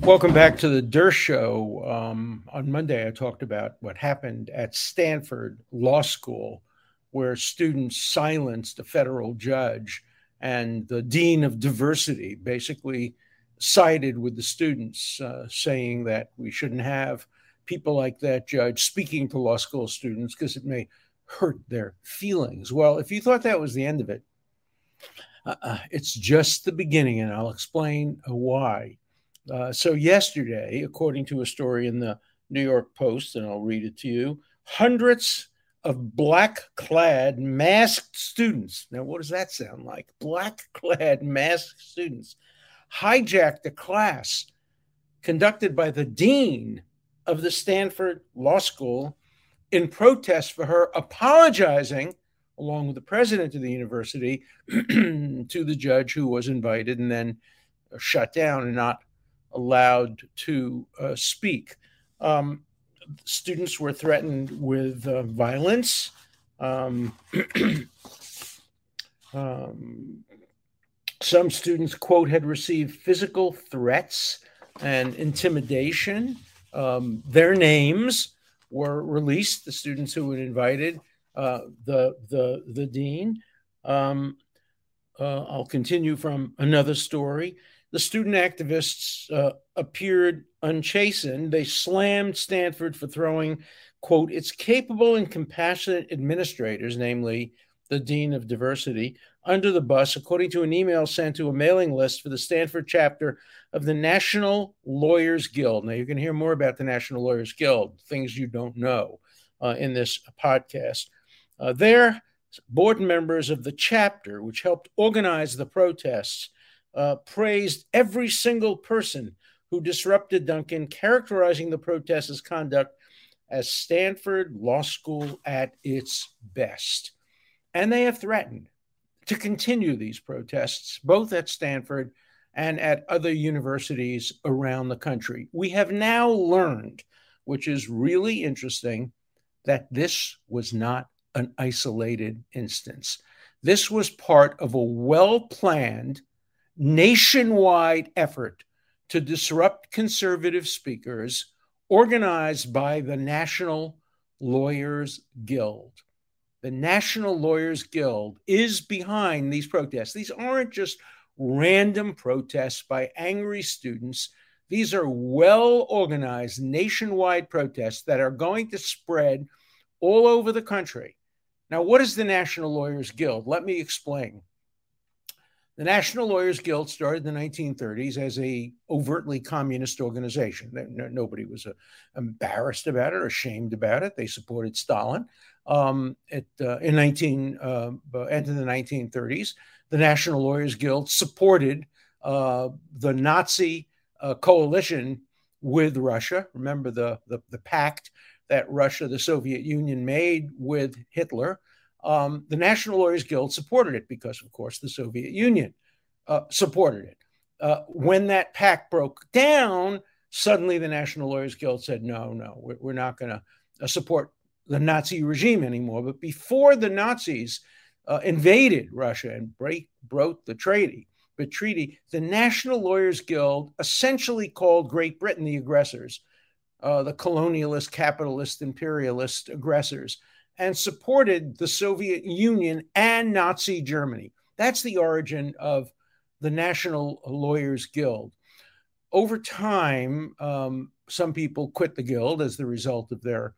Welcome back to the Dershow. Um, on Monday, I talked about what happened at Stanford Law School, where students silenced a federal judge, and the dean of diversity basically sided with the students, uh, saying that we shouldn't have people like that judge speaking to law school students because it may hurt their feelings. Well, if you thought that was the end of it, uh, uh it's just the beginning, and I'll explain why. Uh, so, yesterday, according to a story in the New York Post, and I'll read it to you, hundreds of black clad masked students. Now, what does that sound like? Black clad masked students hijacked a class conducted by the dean of the Stanford Law School in protest for her apologizing, along with the president of the university, to the judge who was invited and then shut down and not allowed to uh, speak. Um, students were threatened with uh, violence. Um, um, some students, quote, had received physical threats and intimidation. Um, their names were released, the students who were invited, uh, the, the, the dean. Um, uh, I'll continue from another story the student activists uh, appeared unchastened. They slammed Stanford for throwing, quote, its capable and compassionate administrators, namely the dean of diversity, under the bus, according to an email sent to a mailing list for the Stanford chapter of the National Lawyers Guild. Now, you can hear more about the National Lawyers Guild, things you don't know, uh, in this podcast. Uh, they're board members of the chapter, which helped organize the protests uh, praised every single person who disrupted Duncan, characterizing the protesters' conduct as Stanford Law School at its best. And they have threatened to continue these protests, both at Stanford and at other universities around the country. We have now learned, which is really interesting, that this was not an isolated instance. This was part of a well planned nationwide effort to disrupt conservative speakers organized by the National Lawyers Guild. The National Lawyers Guild is behind these protests. These aren't just random protests by angry students. These are well organized nationwide protests that are going to spread all over the country. Now, what is the National Lawyers Guild? Let me explain. The National Lawyers Guild started in the 1930s as a overtly communist organization. Nobody was uh, embarrassed about it or ashamed about it. They supported Stalin. Um, it, uh, in 19 uh, into the 1930s, the National Lawyers Guild supported uh, the Nazi uh, coalition with Russia. Remember the, the, the pact that Russia, the Soviet Union, made with Hitler um, the National Lawyers Guild supported it because, of course, the Soviet Union uh, supported it. Uh, when that pact broke down, suddenly the National Lawyers Guild said, no, no, we're, we're not going to uh, support the Nazi regime anymore. But before the Nazis uh, invaded Russia and break, broke the treaty, the treaty, the National Lawyers Guild essentially called Great Britain the aggressors, uh, the colonialist, capitalist, imperialist aggressors and supported the Soviet Union and Nazi Germany. That's the origin of the National Lawyers Guild. Over time, um, some people quit the guild as the result of their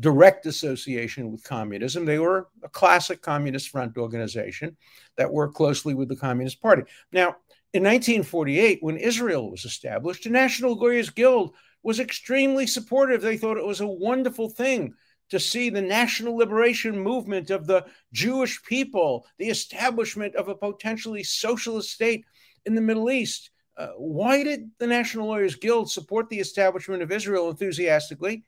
direct association with communism. They were a classic communist front organization that worked closely with the Communist Party. Now, in 1948, when Israel was established, the National Lawyers Guild was extremely supportive. They thought it was a wonderful thing to see the national liberation movement of the Jewish people, the establishment of a potentially socialist state in the Middle East. Uh, why did the National Lawyers Guild support the establishment of Israel enthusiastically?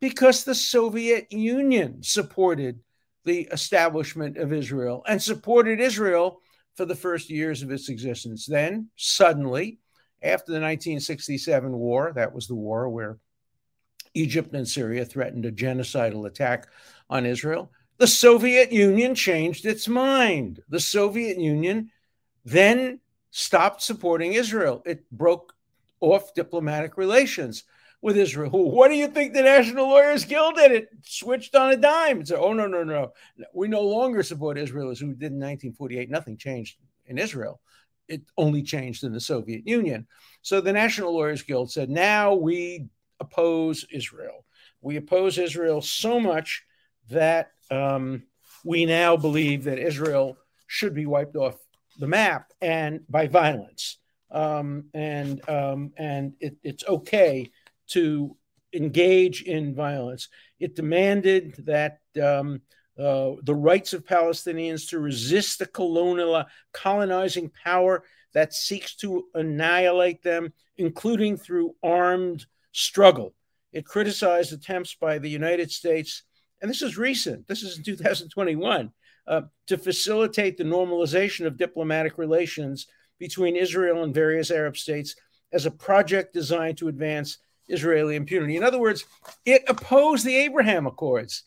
Because the Soviet Union supported the establishment of Israel and supported Israel for the first years of its existence. Then, suddenly, after the 1967 war, that was the war where Egypt and Syria threatened a genocidal attack on Israel. The Soviet Union changed its mind. The Soviet Union then stopped supporting Israel. It broke off diplomatic relations with Israel. What do you think the National Lawyers Guild did? It switched on a dime and said, oh, no, no, no. We no longer support Israel as we did in 1948. Nothing changed in Israel. It only changed in the Soviet Union. So the National Lawyers Guild said, now we oppose Israel. We oppose Israel so much that um, we now believe that Israel should be wiped off the map and by violence. Um, and um, and it, it's okay to engage in violence. It demanded that um, uh, the rights of Palestinians to resist the colonial colonizing power that seeks to annihilate them, including through armed struggle. It criticized attempts by the United States, and this is recent, this is in 2021, uh, to facilitate the normalization of diplomatic relations between Israel and various Arab states as a project designed to advance Israeli impunity. In other words, it opposed the Abraham Accords.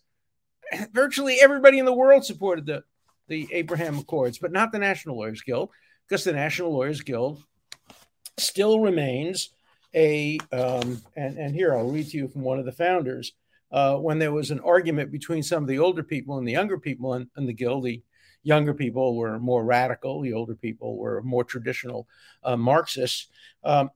Virtually everybody in the world supported the, the Abraham Accords, but not the National Lawyers Guild, because the National Lawyers Guild still remains a, um, and, and here I'll read to you from one of the founders. Uh, when there was an argument between some of the older people and the younger people in, in the guild, the younger people were more radical, the older people were more traditional uh, Marxists. Um,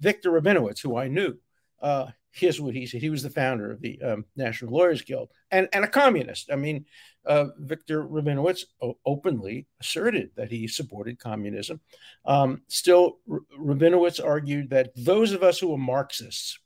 Victor Rabinowitz, who I knew, uh, here's what he said. He was the founder of the um, National Lawyers Guild and, and a communist. I mean, uh, Victor Rabinowitz openly asserted that he supported communism. Um, still, R- Rabinowitz argued that those of us who are Marxists,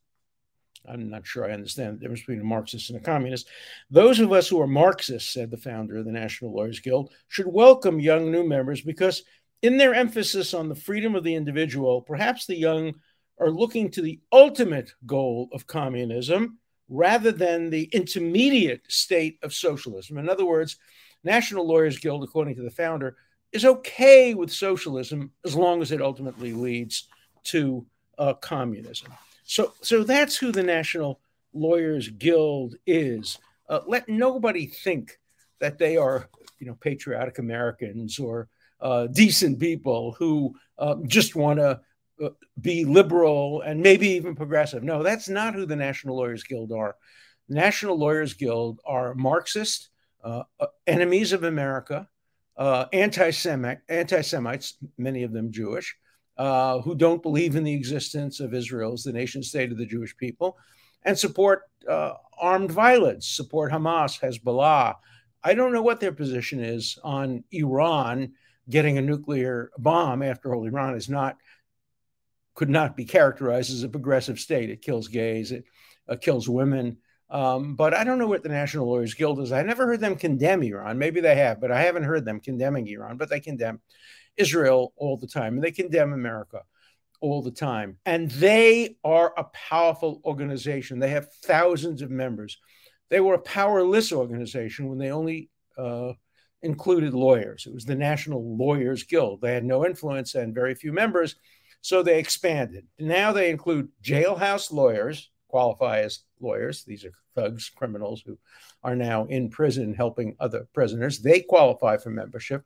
I'm not sure I understand the difference between a Marxist and a communist. Those of us who are Marxists, said the founder of the National Lawyers Guild, should welcome young new members because, in their emphasis on the freedom of the individual, perhaps the young are looking to the ultimate goal of communism rather than the intermediate state of socialism. In other words, National Lawyers Guild, according to the founder, is okay with socialism as long as it ultimately leads to uh, communism. So, so that's who the National Lawyers Guild is. Uh, let nobody think that they are, you know, patriotic Americans or uh, decent people who uh, just want to be liberal and maybe even progressive. No, that's not who the National Lawyers Guild are. National Lawyers Guild are Marxist, uh, uh, enemies of America, uh, anti-Semitic, anti-Semites, many of them Jewish, uh, who don't believe in the existence of Israel as the nation state of the Jewish people, and support uh, armed violence, support Hamas, Hezbollah. I don't know what their position is on Iran getting a nuclear bomb. After all, Iran is not could not be characterized as a progressive state. It kills gays, it uh, kills women. Um, but I don't know what the National Lawyers Guild is. I never heard them condemn Iran. Maybe they have, but I haven't heard them condemning Iran. But they condemn Israel all the time, and they condemn America all the time. And they are a powerful organization. They have thousands of members. They were a powerless organization when they only uh, included lawyers. It was the National Lawyers Guild. They had no influence and very few members. So they expanded. Now they include jailhouse lawyers, qualify as lawyers. These are thugs, criminals who are now in prison helping other prisoners. They qualify for membership.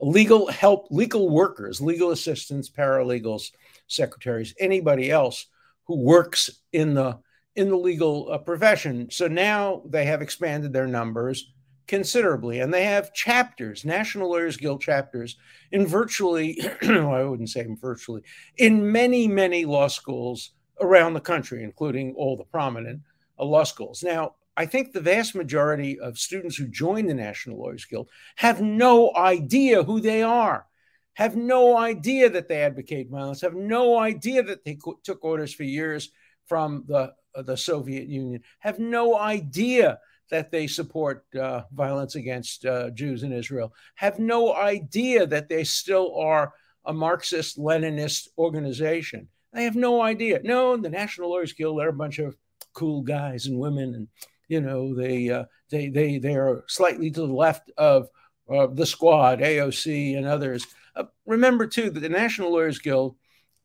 Legal help, legal workers, legal assistants, paralegals, secretaries, anybody else who works in the in the legal uh, profession. So now they have expanded their numbers considerably. And they have chapters, National Lawyers Guild chapters, in virtually, I wouldn't say virtually, in many, many law schools around the country, including all the prominent uh, law schools. Now, I think the vast majority of students who join the National Lawyers Guild have no idea who they are, have no idea that they advocate violence, have no idea that they took orders for years from the, uh, the Soviet Union, have no idea that they support uh, violence against uh, Jews in Israel have no idea that they still are a Marxist Leninist organization. They have no idea. No, the National Lawyers Guild, they're a bunch of cool guys and women, and you know they uh, they they they are slightly to the left of the Squad, AOC, and others. Uh, remember too that the National Lawyers Guild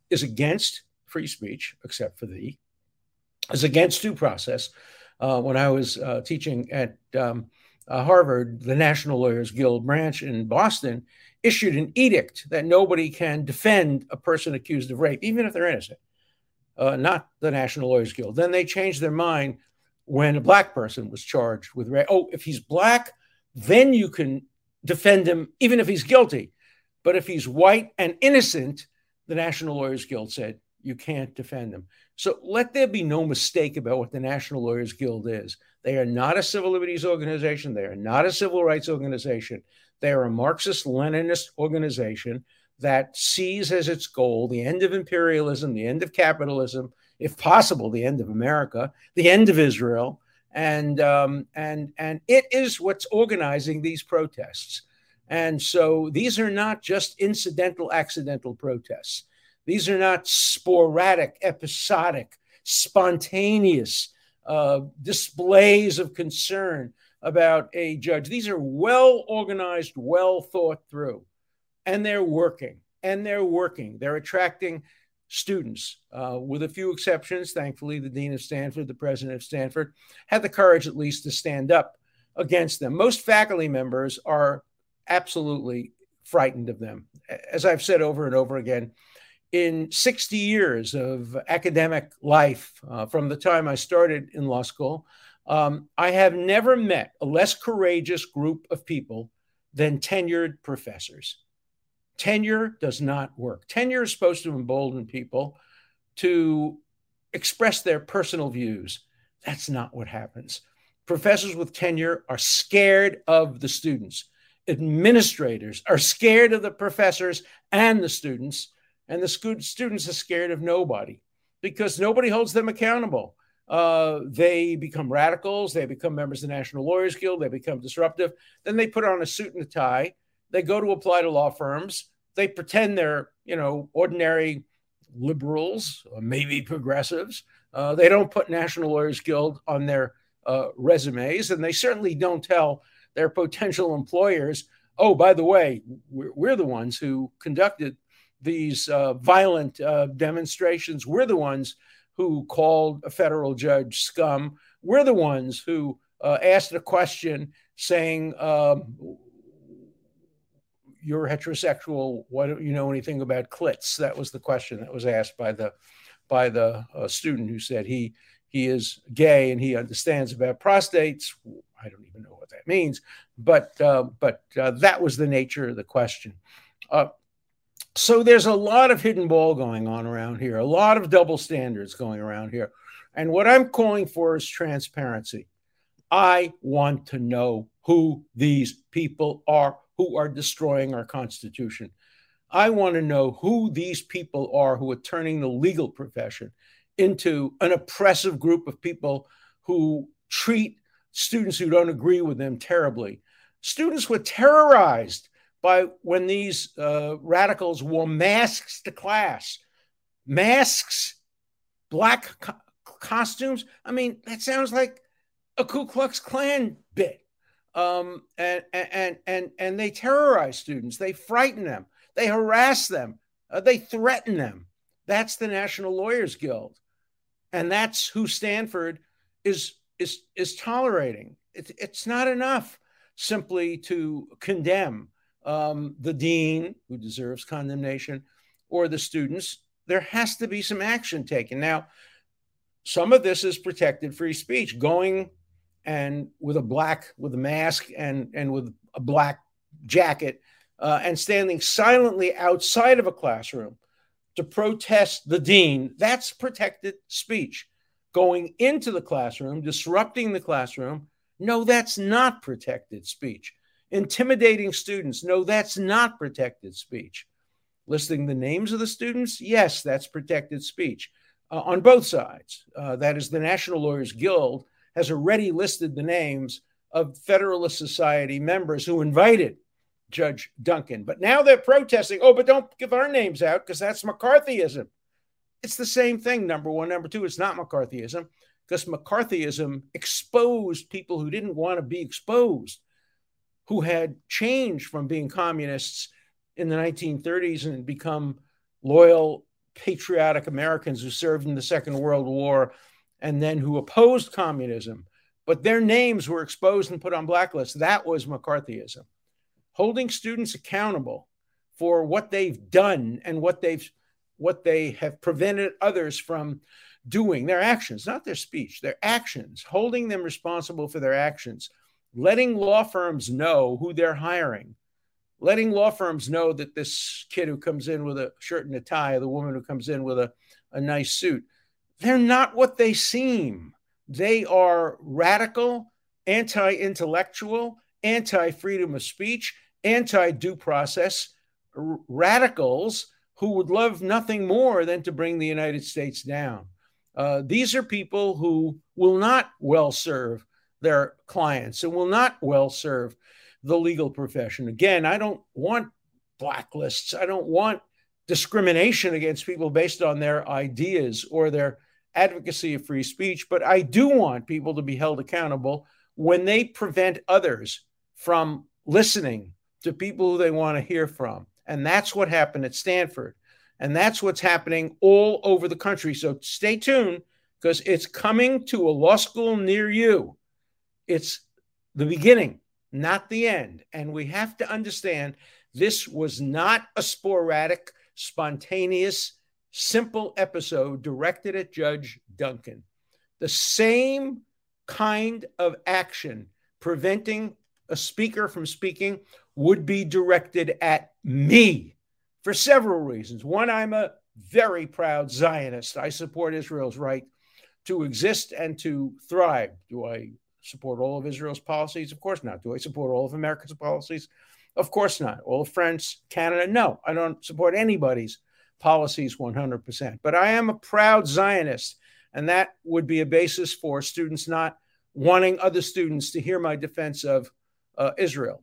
is against free speech, except for the is against due process, uh, when I was uh, teaching at um, uh, Harvard, the National Lawyers Guild branch in Boston, issued an edict that nobody can defend a person accused of rape, even if they're innocent, uh, not the National Lawyers Guild. Then they changed their mind when a black person was charged with rape. Oh, if he's black, then you can defend him, even if he's guilty. But if he's white and innocent, the National Lawyers Guild said you can't defend them. So let there be no mistake about what the National Lawyers Guild is. They are not a civil liberties organization. They are not a civil rights organization. They are a Marxist Leninist organization that sees as its goal the end of imperialism, the end of capitalism, if possible, the end of America, the end of Israel, and um, and and it is what's organizing these protests. And so these are not just incidental, accidental protests. These are not sporadic, episodic, spontaneous uh, displays of concern about a judge. These are well organized, well thought through, and they're working. And they're working. They're attracting students, uh, with a few exceptions. Thankfully, the dean of Stanford, the president of Stanford, had the courage at least to stand up against them. Most faculty members are absolutely frightened of them. As I've said over and over again, in 60 years of academic life, uh, from the time I started in law school, um, I have never met a less courageous group of people than tenured professors. Tenure does not work. Tenure is supposed to embolden people to express their personal views. That's not what happens. Professors with tenure are scared of the students. Administrators are scared of the professors and the students, and the students are scared of nobody because nobody holds them accountable. Uh, they become radicals. They become members of the National Lawyers Guild. They become disruptive. Then they put on a suit and a tie they go to apply to law firms. They pretend they're, you know, ordinary liberals, maybe progressives. Uh, they don't put National Lawyers Guild on their uh, resumes, and they certainly don't tell their potential employers, oh, by the way, we're, we're the ones who conducted these uh, violent uh, demonstrations. We're the ones who called a federal judge scum. We're the ones who uh, asked a question saying, um, you're heterosexual. What don't you know anything about clits? That was the question that was asked by the by the uh, student who said he he is gay and he understands about prostates. I don't even know what that means, but uh, but uh, that was the nature of the question. So there's a lot of hidden ball going on around here, a lot of double standards going around here, and what I'm calling for is transparency. I want to know who these people are who are destroying our Constitution. I want to know who these people are who are turning the legal profession into an oppressive group of people who treat students who don't agree with them terribly. Students were terrorized by when these uh, radicals wore masks to class. Masks, black co- costumes. I mean, that sounds like a Ku Klux Klan bit um, and, and, and, and they terrorize students, they frighten them, they harass them, uh, they threaten them. That's the National Lawyers Guild. And that's who Stanford is, is, is tolerating. It, it's not enough simply to condemn um, the dean, who deserves condemnation, or the students. There has to be some action taken. Now, some of this is protected free speech. Going and with a black with a mask and and with a black jacket uh, and standing silently outside of a classroom to protest the dean that's protected speech going into the classroom disrupting the classroom no that's not protected speech intimidating students no that's not protected speech listing the names of the students yes that's protected speech uh, on both sides uh, that is the national lawyers guild has already listed the names of Federalist Society members who invited Judge Duncan. But now they're protesting, oh, but don't give our names out because that's McCarthyism. It's the same thing, number one. Number two, it's not McCarthyism because McCarthyism exposed people who didn't want to be exposed, who had changed from being communists in the 1930s and become loyal, patriotic Americans who served in the Second World War and then who opposed communism, but their names were exposed and put on blacklists. That was McCarthyism. Holding students accountable for what they've done and what they've what they have prevented others from doing their actions not their speech their actions holding them responsible for their actions letting law firms know who they're hiring letting law firms know that this kid who comes in with a shirt and a tie the woman who comes in with a, a nice suit they're not what they seem they are radical anti-intellectual anti-freedom of speech anti-due process r- radicals who would love nothing more than to bring the United States down. Uh, these are people who will not well serve their clients and will not well serve the legal profession. Again, I don't want blacklists. I don't want discrimination against people based on their ideas or their advocacy of free speech, but I do want people to be held accountable when they prevent others from listening to people who they want to hear from. And that's what happened at Stanford. And that's what's happening all over the country. So stay tuned because it's coming to a law school near you. It's the beginning, not the end. And we have to understand this was not a sporadic, spontaneous, simple episode directed at Judge Duncan. The same kind of action preventing a speaker from speaking would be directed at me for several reasons. One, I'm a very proud Zionist. I support Israel's right to exist and to thrive. Do I support all of Israel's policies? Of course not. Do I support all of America's policies? Of course not. All of France, Canada? No, I don't support anybody's policies 100%. But I am a proud Zionist, and that would be a basis for students not wanting other students to hear my defense of uh, Israel.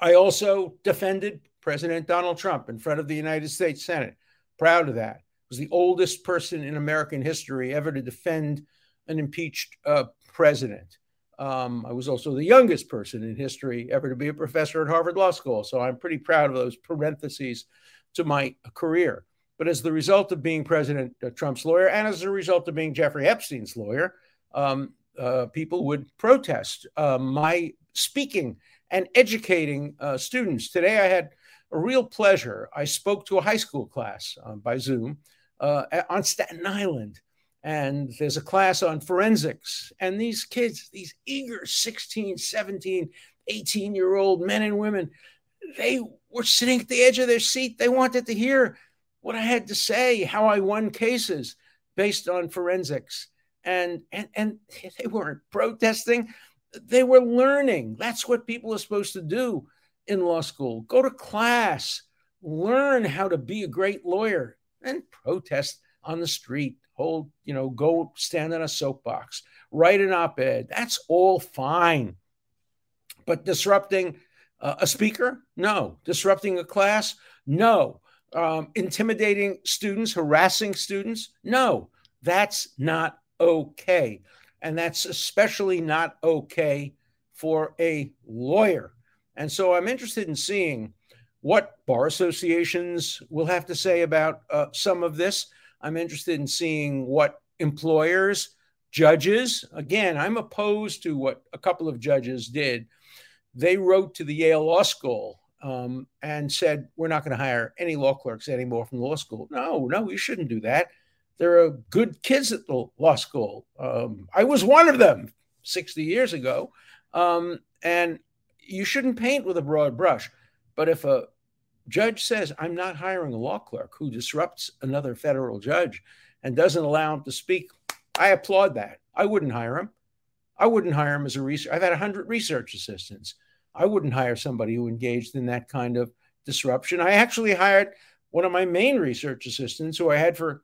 I also defended President Donald Trump in front of the United States Senate. Proud of that. Was the oldest person in American history ever to defend an impeached uh, president. Um, I was also the youngest person in history ever to be a professor at Harvard Law School. So I'm pretty proud of those parentheses to my career. But as the result of being President uh, Trump's lawyer and as a result of being Jeffrey Epstein's lawyer, um, uh, people would protest uh, my speaking and educating uh, students. Today, I had a real pleasure. I spoke to a high school class uh, by Zoom uh, on Staten Island. And there's a class on forensics. And these kids, these eager 16, 17, 18 year old men and women, they were sitting at the edge of their seat. They wanted to hear what I had to say, how I won cases based on forensics. And, and, and they weren't protesting they were learning. That's what people are supposed to do in law school. Go to class, learn how to be a great lawyer, and protest on the street. Hold, you know, go stand on a soapbox, write an op ed. That's all fine. But disrupting uh, a speaker? No. Disrupting a class? No. Um, intimidating students, harassing students? No. That's not okay. And that's especially not okay for a lawyer. And so I'm interested in seeing what bar associations will have to say about uh, some of this. I'm interested in seeing what employers, judges, again, I'm opposed to what a couple of judges did. They wrote to the Yale Law School um, and said, We're not going to hire any law clerks anymore from the law school. No, no, you shouldn't do that. There are good kids at the law school. Um, I was one of them 60 years ago. Um, and you shouldn't paint with a broad brush. But if a judge says, I'm not hiring a law clerk who disrupts another federal judge and doesn't allow him to speak, I applaud that. I wouldn't hire him. I wouldn't hire him as a research. I've had 100 research assistants. I wouldn't hire somebody who engaged in that kind of disruption. I actually hired one of my main research assistants who I had for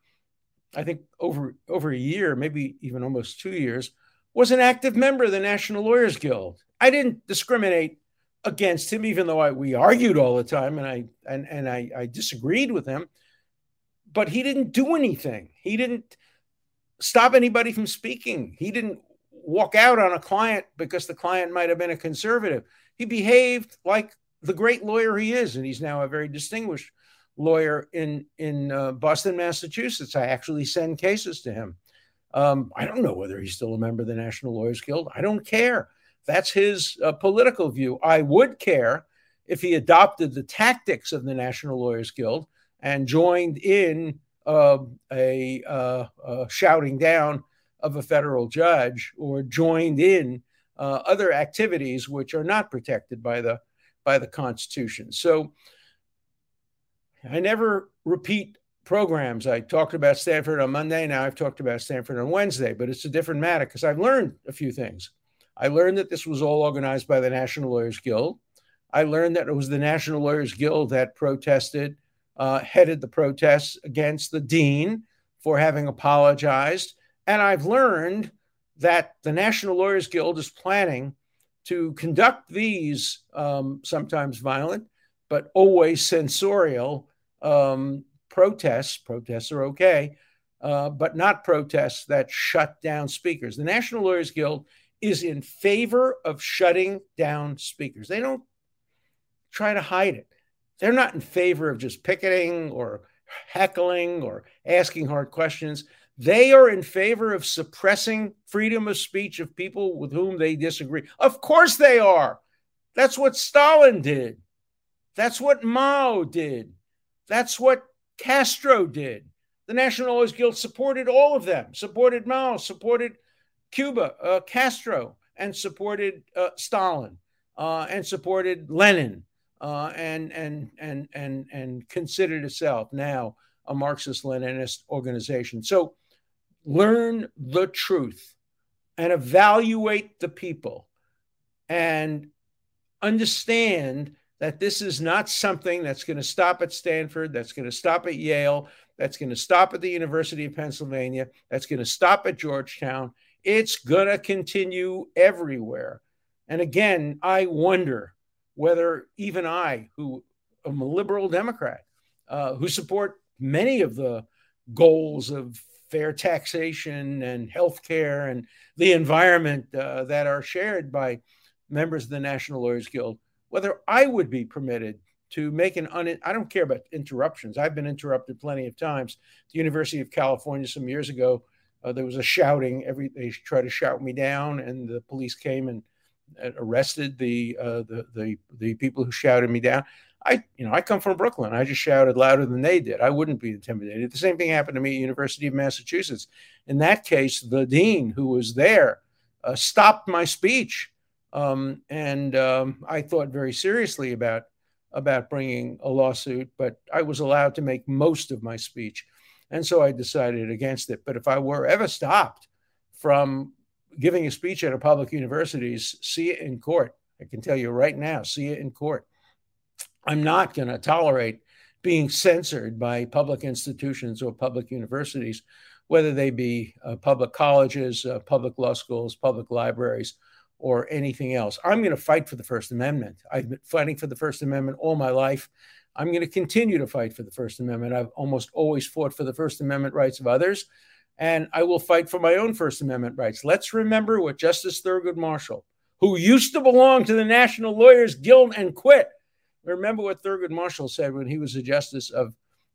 I think over over a year, maybe even almost two years, was an active member of the National Lawyers Guild. I didn't discriminate against him, even though I, we argued all the time and I and, and I, I disagreed with him. But he didn't do anything. He didn't stop anybody from speaking. He didn't walk out on a client because the client might have been a conservative. He behaved like the great lawyer he is, and he's now a very distinguished lawyer in in uh, Boston, Massachusetts. I actually send cases to him. Um, I don't know whether he's still a member of the National Lawyers Guild. I don't care. That's his uh, political view. I would care if he adopted the tactics of the National Lawyers Guild and joined in uh, a, uh, a, shouting down of a federal judge or joined in uh, other activities which are not protected by the by the Constitution. So I never repeat programs. I talked about Stanford on Monday. Now I've talked about Stanford on Wednesday, but it's a different matter because I've learned a few things. I learned that this was all organized by the National Lawyers Guild. I learned that it was the National Lawyers Guild that protested, uh, headed the protests against the dean for having apologized. And I've learned that the National Lawyers Guild is planning to conduct these um, sometimes violent, but always censorial um, protests, protests are okay, uh, but not protests that shut down speakers. The National Lawyers Guild is in favor of shutting down speakers. They don't try to hide it. They're not in favor of just picketing or heckling or asking hard questions. They are in favor of suppressing freedom of speech of people with whom they disagree. Of course they are. That's what Stalin did. That's what Mao did. That's what Castro did. The National Lawyers Guild supported all of them, supported Mao, supported Cuba, uh, Castro, and supported uh, Stalin, uh, and supported Lenin, uh, and and and and and considered itself now a Marxist-Leninist organization. So, learn the truth and evaluate the people, and understand that this is not something that's going to stop at Stanford, that's going to stop at Yale, that's going to stop at the University of Pennsylvania, that's going to stop at Georgetown. It's going to continue everywhere. And again, I wonder whether even I, who am a liberal Democrat, uh, who support many of the goals of fair taxation and health care and the environment uh, that are shared by members of the National Lawyers Guild, whether I would be permitted to make an un I don't care about interruptions. I've been interrupted plenty of times. The University of California some years ago, uh, there was a shouting. Every they tried to shout me down, and the police came and arrested the uh, the the the people who shouted me down. I you know I come from Brooklyn. I just shouted louder than they did. I wouldn't be intimidated. The same thing happened to me at University of Massachusetts. In that case, the dean who was there uh, stopped my speech um, and um, I thought very seriously about about bringing a lawsuit, but I was allowed to make most of my speech, and so I decided against it. But if I were ever stopped from giving a speech at a public university, see it in court. I can tell you right now, see it in court. I'm not going to tolerate being censored by public institutions or public universities, whether they be uh, public colleges, uh, public law schools, public libraries, or anything else. I'm going to fight for the First Amendment. I've been fighting for the First Amendment all my life. I'm going to continue to fight for the First Amendment. I've almost always fought for the First Amendment rights of others, and I will fight for my own First Amendment rights. Let's remember what Justice Thurgood Marshall, who used to belong to the National Lawyers Guild and quit, remember what Thurgood Marshall said when he was a justice of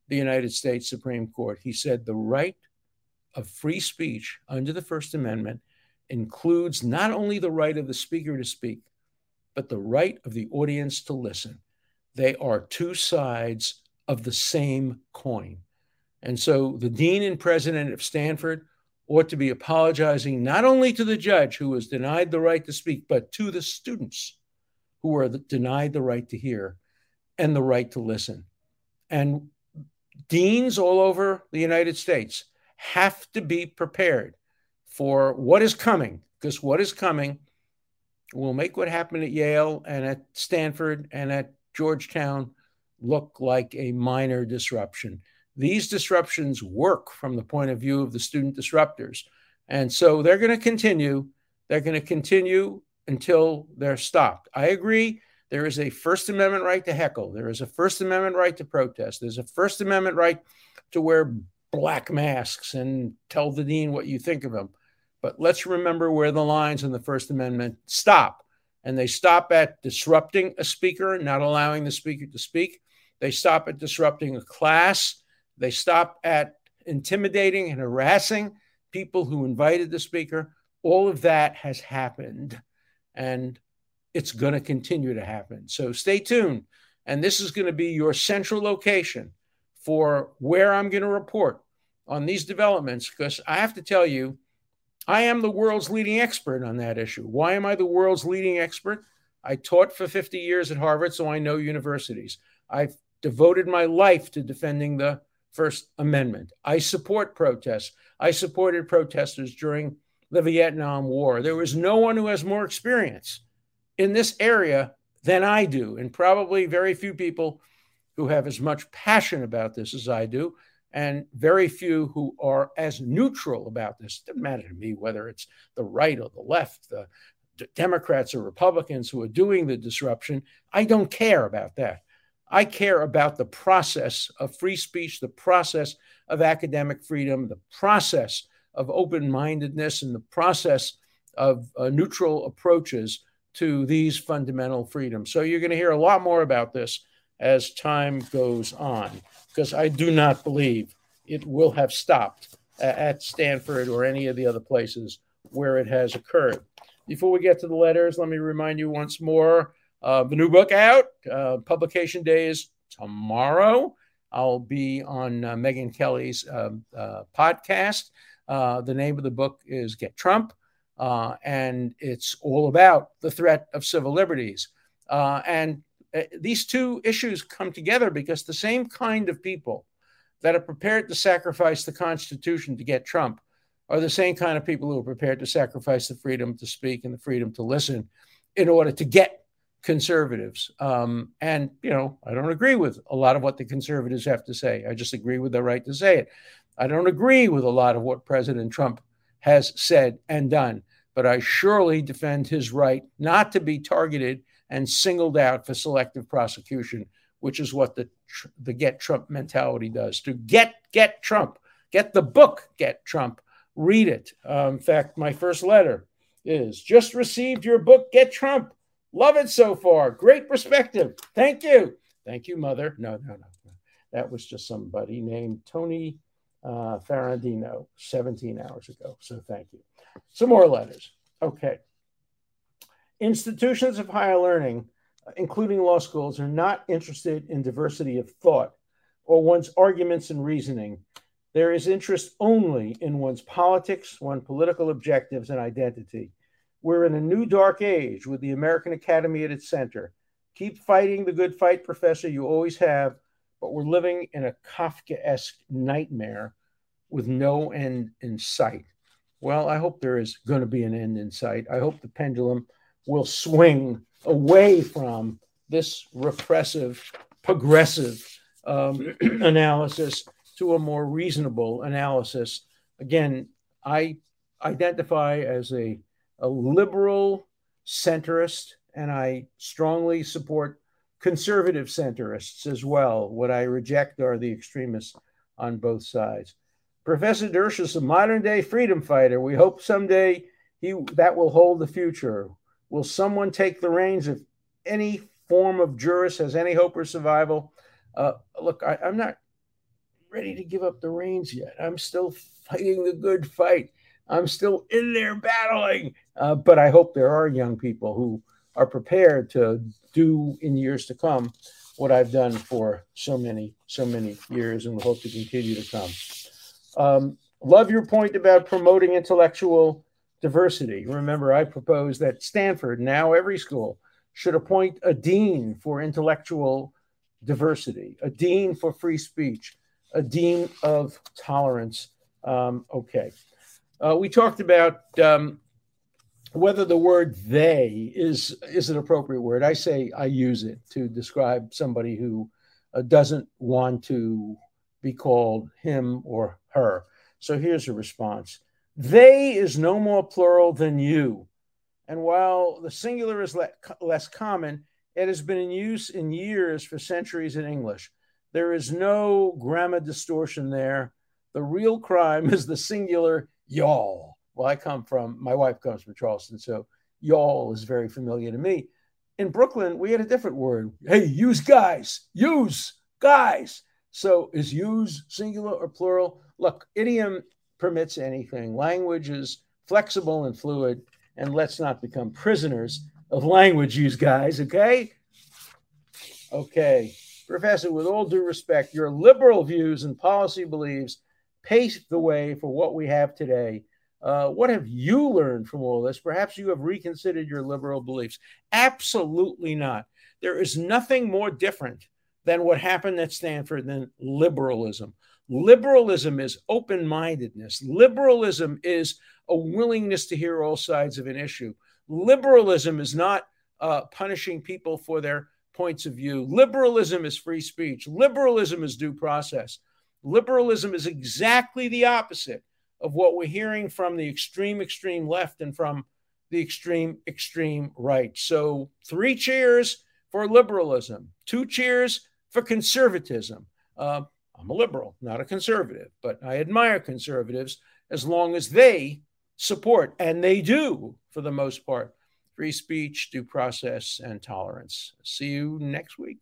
the United States Supreme Court. He said, The right of free speech under the First Amendment includes not only the right of the speaker to speak, but the right of the audience to listen. They are two sides of the same coin. And so the dean and president of Stanford ought to be apologizing not only to the judge who was denied the right to speak, but to the students who were denied the right to hear and the right to listen. And deans all over the United States have to be prepared for what is coming, because what is coming will make what happened at Yale and at Stanford and at Georgetown look like a minor disruption. These disruptions work from the point of view of the student disruptors. And so they're going to continue. They're going to continue until they're stopped. I agree. There is a First Amendment right to heckle. There is a First Amendment right to protest. There's a First Amendment right to wear black masks and tell the dean what you think of him. But let's remember where the lines in the First Amendment stop. And they stop at disrupting a speaker, not allowing the speaker to speak. They stop at disrupting a class. They stop at intimidating and harassing people who invited the speaker. All of that has happened. And it's going to continue to happen. So stay tuned. And this is going to be your central location for where I'm going to report on these developments because I have to tell you, I am the world's leading expert on that issue. Why am I the world's leading expert? I taught for 50 years at Harvard, so I know universities. I've devoted my life to defending the First Amendment. I support protests. I supported protesters during the Vietnam War. There was no one who has more experience in this area than I do, and probably very few people who have as much passion about this as I do, and very few who are as neutral about this. It doesn't matter to me whether it's the right or the left, the Democrats or Republicans who are doing the disruption. I don't care about that. I care about the process of free speech, the process of academic freedom, the process of open mindedness, and the process of uh, neutral approaches to these fundamental freedoms. So you're going to hear a lot more about this as time goes on, because I do not believe it will have stopped at Stanford or any of the other places where it has occurred. Before we get to the letters, let me remind you once more uh, the new book out. Uh, publication day is tomorrow. I'll be on uh, Megyn Kelly's um, uh, podcast. Uh, the name of the book is Get Trump, uh, and it's all about the threat of civil liberties. and these two issues come together because the same kind of people that are prepared to sacrifice the Constitution to get Trump are the same kind of people who are prepared to sacrifice the freedom to speak and the freedom to listen in order to get conservatives. Um, and, you know, I don't agree with a lot of what the conservatives have to say. I just agree with their right to say it. I don't agree with a lot of what President Trump has said and done, but I surely defend his right not to be targeted and singled out for selective prosecution, which is what the, the get Trump mentality does. To get, get Trump, get the book, get Trump read it. Uh, in fact, my first letter is just received your book, Get Trump. Love it so far. Great perspective. Thank you. Thank you, mother. No, no, no. That was just somebody named Tony uh, Ferrandino 17 hours ago. So thank you. Some more letters. Okay. Institutions of higher learning, including law schools, are not interested in diversity of thought or one's arguments and reasoning there is interest only in one's politics, one's political objectives, and identity. We're in a new dark age with the American Academy at its center. Keep fighting the good fight, Professor, you always have, but we're living in a Kafkaesque nightmare with no end in sight. Well, I hope there is going to be an end in sight. I hope the pendulum will swing away from this repressive, progressive um, analysis to a more reasonable analysis. Again, I identify as a, a liberal centrist, and I strongly support conservative centrists as well. What I reject are the extremists on both sides. Professor Dersh is a modern day freedom fighter. We hope someday he that will hold the future. Will someone take the reins if any form of jurist has any hope of survival? Uh, look, I, am not ready to give up the reins yet. I'm still fighting the good fight. I'm still in there battling. Uh, but I hope there are young people who are prepared to do in years to come what I've done for so many, so many years and hope to continue to come. Um, love your point about promoting intellectual diversity. Remember, I propose that Stanford, now every school, should appoint a dean for intellectual diversity, a dean for free speech, a dean of tolerance. Um, okay. Uh, we talked about um, whether the word they is is an appropriate word. I say I use it to describe somebody who uh, doesn't want to be called him or her. So here's a response. They is no more plural than you. And while the singular is le- less common, it has been in use in years for centuries in English. There is no grammar distortion there. The real crime is the singular y'all. Well, I come from, my wife comes from Charleston, so y'all is very familiar to me. In Brooklyn, we had a different word. Hey, use guys, use guys. So is use singular or plural? Look, idiom permits anything. Language is flexible and fluid, and let's not become prisoners of language, you guys, okay? Okay. Professor, with all due respect, your liberal views and policy beliefs paved the way for what we have today. Uh, what have you learned from all this? Perhaps you have reconsidered your liberal beliefs. Absolutely not. There is nothing more different than what happened at Stanford than liberalism. Liberalism is open mindedness, liberalism is a willingness to hear all sides of an issue. Liberalism is not uh, punishing people for their points of view. Liberalism is free speech. Liberalism is due process. Liberalism is exactly the opposite of what we're hearing from the extreme, extreme left and from the extreme, extreme right. So, three cheers for liberalism, two cheers for conservatism. Uh, I'm a liberal, not a conservative, but I admire conservatives as long as they support, and they do for the most part, free speech, due process, and tolerance. See you next week.